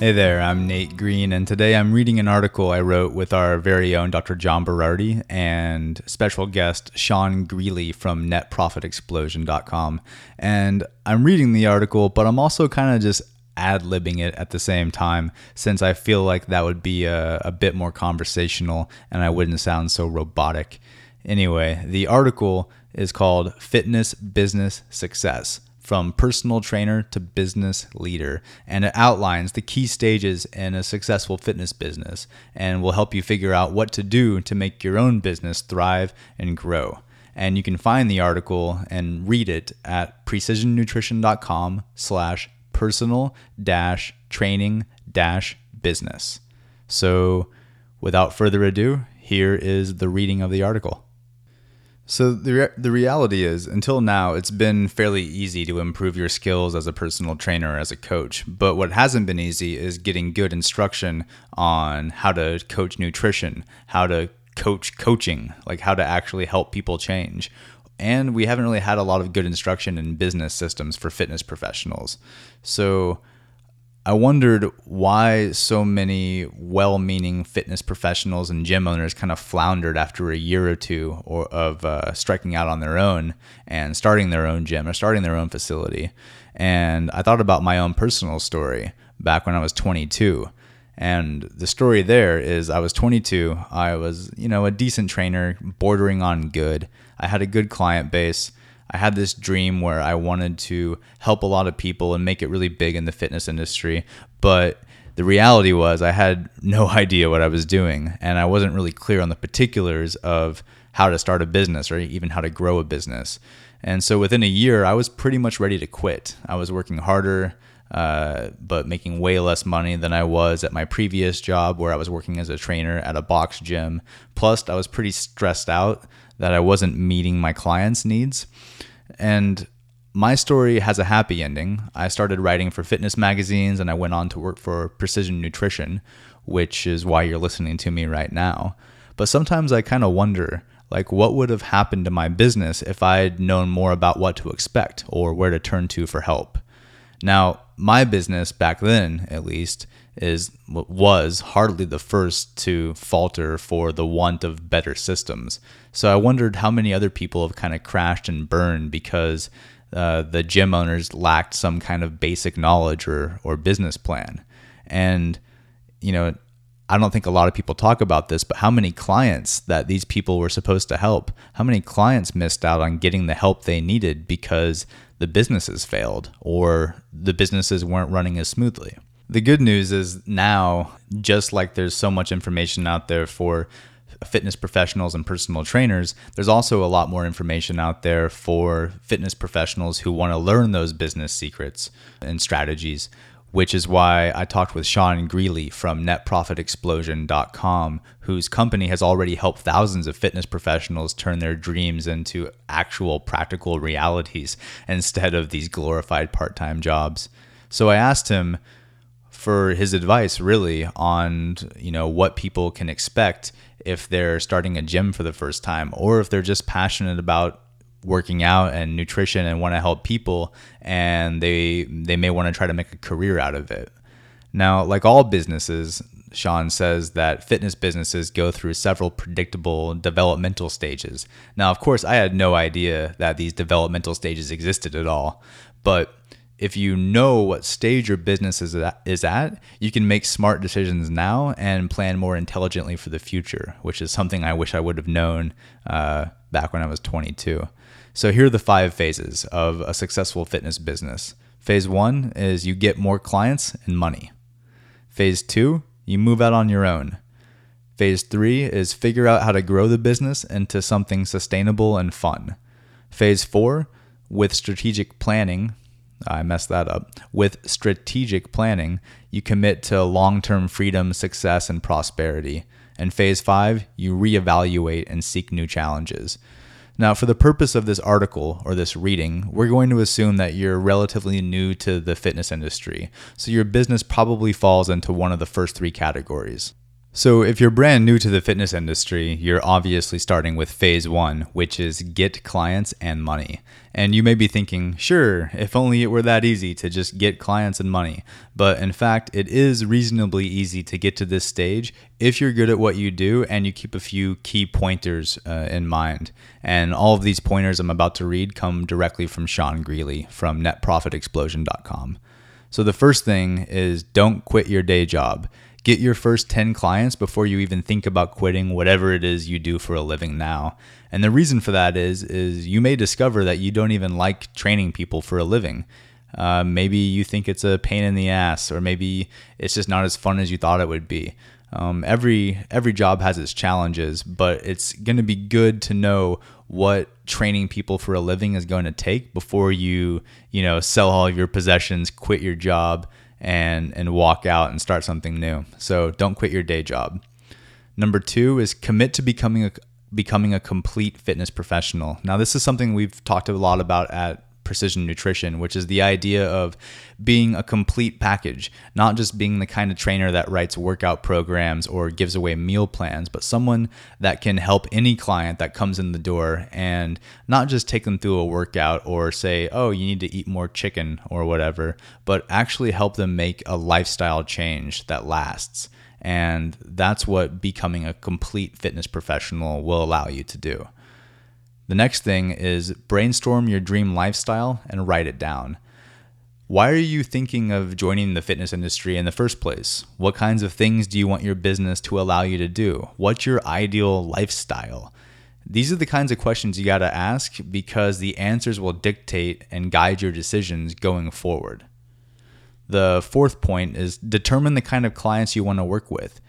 Hey there, I'm Nate Green, and today I'm reading an article I wrote with our very own Dr. John Berardi and special guest Sean Greeley from netprofitexplosion.com. And I'm reading the article, but I'm also kind of just ad libbing it at the same time since I feel like that would be a, a bit more conversational and I wouldn't sound so robotic. Anyway, the article is called Fitness Business Success From Personal Trainer to Business Leader, and it outlines the key stages in a successful fitness business and will help you figure out what to do to make your own business thrive and grow. And you can find the article and read it at precisionnutrition.com slash personal dash training dash business. So without further ado, here is the reading of the article. So the re- the reality is, until now, it's been fairly easy to improve your skills as a personal trainer as a coach. But what hasn't been easy is getting good instruction on how to coach nutrition, how to coach coaching, like how to actually help people change. And we haven't really had a lot of good instruction in business systems for fitness professionals. So I wondered why so many well meaning fitness professionals and gym owners kind of floundered after a year or two or of uh, striking out on their own and starting their own gym or starting their own facility. And I thought about my own personal story back when I was 22. And the story there is I was 22. I was, you know, a decent trainer, bordering on good. I had a good client base. I had this dream where I wanted to help a lot of people and make it really big in the fitness industry. But the reality was, I had no idea what I was doing, and I wasn't really clear on the particulars of how to start a business or even how to grow a business. And so within a year, I was pretty much ready to quit. I was working harder, uh, but making way less money than I was at my previous job where I was working as a trainer at a box gym. Plus, I was pretty stressed out that I wasn't meeting my clients' needs. And my story has a happy ending. I started writing for fitness magazines and I went on to work for Precision Nutrition, which is why you're listening to me right now. But sometimes I kind of wonder like what would have happened to my business if I'd known more about what to expect or where to turn to for help. Now, my business back then, at least, is was hardly the first to falter for the want of better systems. So I wondered how many other people have kind of crashed and burned because uh, the gym owners lacked some kind of basic knowledge or or business plan. And you know, I don't think a lot of people talk about this, but how many clients that these people were supposed to help, how many clients missed out on getting the help they needed because the businesses failed or the businesses weren't running as smoothly. The good news is now, just like there's so much information out there for fitness professionals and personal trainers, there's also a lot more information out there for fitness professionals who want to learn those business secrets and strategies, which is why I talked with Sean Greeley from netprofitexplosion.com, whose company has already helped thousands of fitness professionals turn their dreams into actual practical realities instead of these glorified part time jobs. So I asked him, for his advice really on you know what people can expect if they're starting a gym for the first time or if they're just passionate about working out and nutrition and want to help people and they they may want to try to make a career out of it. Now, like all businesses, Sean says that fitness businesses go through several predictable developmental stages. Now, of course, I had no idea that these developmental stages existed at all, but if you know what stage your business is at, is at, you can make smart decisions now and plan more intelligently for the future, which is something I wish I would have known uh, back when I was 22. So here are the five phases of a successful fitness business. Phase one is you get more clients and money. Phase two, you move out on your own. Phase three is figure out how to grow the business into something sustainable and fun. Phase four, with strategic planning, I messed that up. With strategic planning, you commit to long term freedom, success, and prosperity. And phase five, you reevaluate and seek new challenges. Now, for the purpose of this article or this reading, we're going to assume that you're relatively new to the fitness industry, so your business probably falls into one of the first three categories. So, if you're brand new to the fitness industry, you're obviously starting with phase one, which is get clients and money. And you may be thinking, sure, if only it were that easy to just get clients and money. But in fact, it is reasonably easy to get to this stage if you're good at what you do and you keep a few key pointers uh, in mind. And all of these pointers I'm about to read come directly from Sean Greeley from netprofitexplosion.com. So, the first thing is don't quit your day job get your first 10 clients before you even think about quitting whatever it is you do for a living now. And the reason for that is is you may discover that you don't even like training people for a living. Uh, maybe you think it's a pain in the ass, or maybe it's just not as fun as you thought it would be. Um, every every job has its challenges, but it's going to be good to know what training people for a living is going to take before you you know sell all your possessions, quit your job, and and walk out and start something new. So don't quit your day job. Number 2 is commit to becoming a becoming a complete fitness professional. Now this is something we've talked a lot about at precision nutrition, which is the idea of being a complete package, not just being the kind of trainer that writes workout programs or gives away meal plans, but someone that can help any client that comes in the door and not just take them through a workout or say, oh, you need to eat more chicken or whatever, but actually help them make a lifestyle change that lasts. And that's what becoming a complete fitness professional will allow you to do. The next thing is brainstorm your dream lifestyle and write it down. Why are you thinking of joining the fitness industry in the first place? What kinds of things do you want your business to allow you to do? What's your ideal lifestyle? These are the kinds of questions you got to ask because the answers will dictate and guide your decisions going forward. The fourth point is determine the kind of clients you want to work with.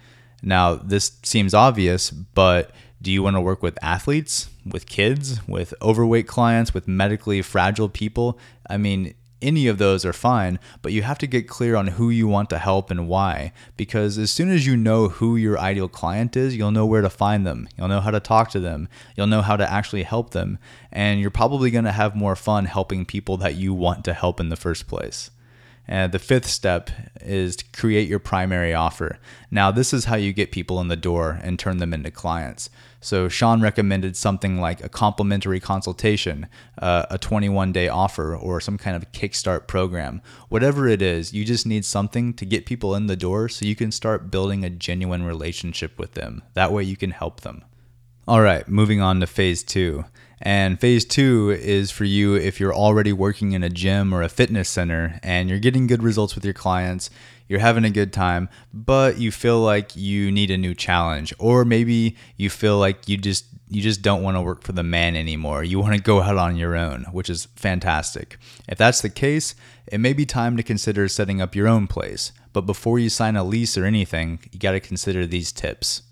Now, this seems obvious, but do you want to work with athletes, with kids, with overweight clients, with medically fragile people? I mean, any of those are fine, but you have to get clear on who you want to help and why. Because as soon as you know who your ideal client is, you'll know where to find them. You'll know how to talk to them. You'll know how to actually help them. And you're probably going to have more fun helping people that you want to help in the first place. And the fifth step is to create your primary offer. Now, this is how you get people in the door and turn them into clients. So, Sean recommended something like a complimentary consultation, uh, a 21 day offer, or some kind of kickstart program. Whatever it is, you just need something to get people in the door so you can start building a genuine relationship with them. That way, you can help them. All right, moving on to phase two. And phase two is for you if you're already working in a gym or a fitness center and you're getting good results with your clients, you're having a good time, but you feel like you need a new challenge, or maybe you feel like you just you just don't want to work for the man anymore. You want to go out on your own, which is fantastic. If that's the case, it may be time to consider setting up your own place. But before you sign a lease or anything, you got to consider these tips.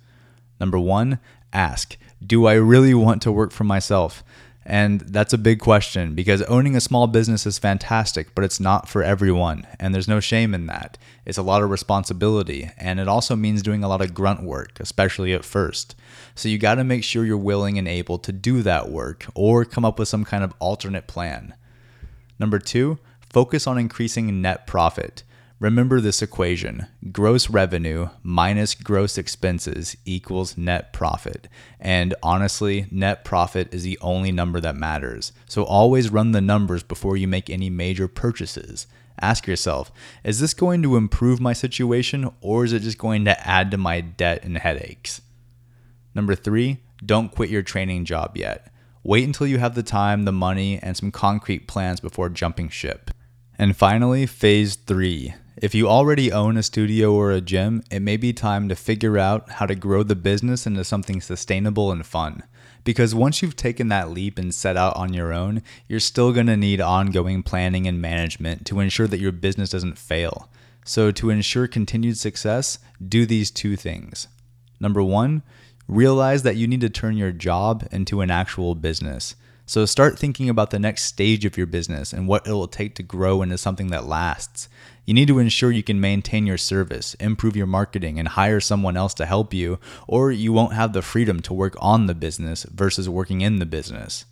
Number 1, ask do I really want to work for myself? And that's a big question because owning a small business is fantastic, but it's not for everyone. And there's no shame in that. It's a lot of responsibility. And it also means doing a lot of grunt work, especially at first. So you got to make sure you're willing and able to do that work or come up with some kind of alternate plan. Number two, focus on increasing net profit. Remember this equation gross revenue minus gross expenses equals net profit. And honestly, net profit is the only number that matters. So always run the numbers before you make any major purchases. Ask yourself is this going to improve my situation or is it just going to add to my debt and headaches? Number three, don't quit your training job yet. Wait until you have the time, the money, and some concrete plans before jumping ship. And finally, phase three. If you already own a studio or a gym, it may be time to figure out how to grow the business into something sustainable and fun. Because once you've taken that leap and set out on your own, you're still going to need ongoing planning and management to ensure that your business doesn't fail. So, to ensure continued success, do these two things. Number one, realize that you need to turn your job into an actual business. So start thinking about the next stage of your business and what it will take to grow into something that lasts. You need to ensure you can maintain your service, improve your marketing, and hire someone else to help you, or you won't have the freedom to work on the business versus working in the business.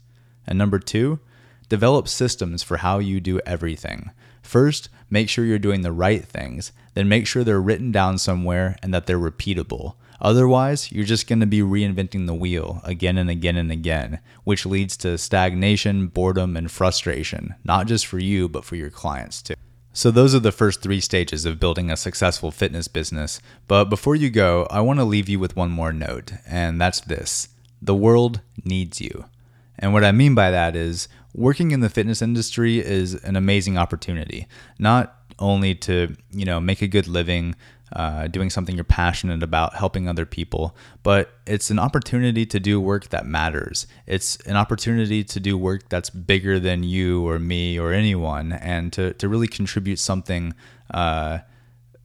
And number two, develop systems for how you do everything. First, make sure you're doing the right things, then make sure they're written down somewhere and that they're repeatable. Otherwise, you're just going to be reinventing the wheel again and again and again, which leads to stagnation, boredom, and frustration, not just for you, but for your clients too. So, those are the first three stages of building a successful fitness business. But before you go, I want to leave you with one more note, and that's this the world needs you. And what I mean by that is working in the fitness industry is an amazing opportunity, not only to, you know, make a good living, uh, doing something you're passionate about, helping other people, but it's an opportunity to do work that matters. It's an opportunity to do work that's bigger than you or me or anyone, and to, to really contribute something uh,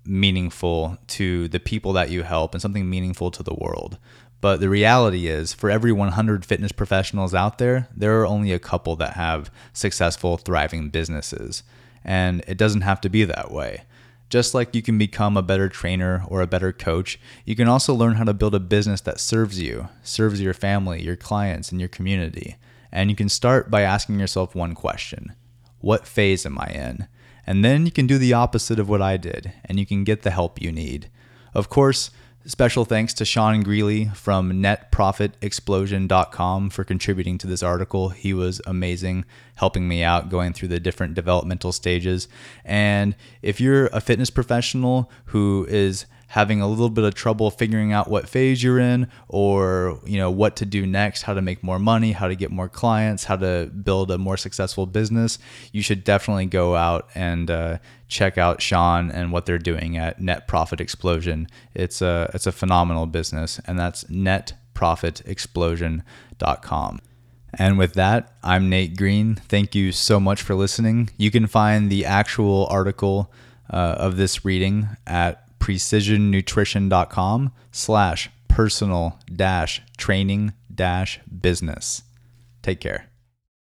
meaningful to the people that you help and something meaningful to the world. But the reality is, for every 100 fitness professionals out there, there are only a couple that have successful, thriving businesses. And it doesn't have to be that way. Just like you can become a better trainer or a better coach, you can also learn how to build a business that serves you, serves your family, your clients, and your community. And you can start by asking yourself one question What phase am I in? And then you can do the opposite of what I did, and you can get the help you need. Of course, Special thanks to Sean Greeley from netprofitexplosion.com for contributing to this article. He was amazing helping me out going through the different developmental stages. And if you're a fitness professional who is having a little bit of trouble figuring out what phase you're in or you know what to do next how to make more money how to get more clients how to build a more successful business you should definitely go out and uh, check out sean and what they're doing at net profit explosion it's a it's a phenomenal business and that's netprofitexplosion.com and with that, I'm Nate Green. Thank you so much for listening. You can find the actual article uh, of this reading at precisionnutrition.com slash personal dash training dash business. Take care.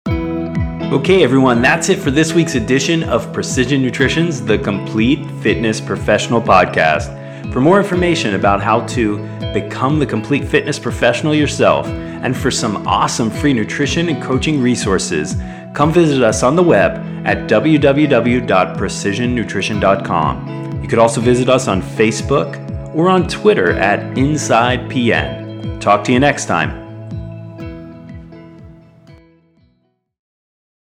Okay, everyone, that's it for this week's edition of Precision Nutrition's The Complete Fitness Professional Podcast. For more information about how to become the complete fitness professional yourself and for some awesome free nutrition and coaching resources, come visit us on the web at www.precisionnutrition.com. You could also visit us on Facebook or on Twitter at InsidePN. Talk to you next time.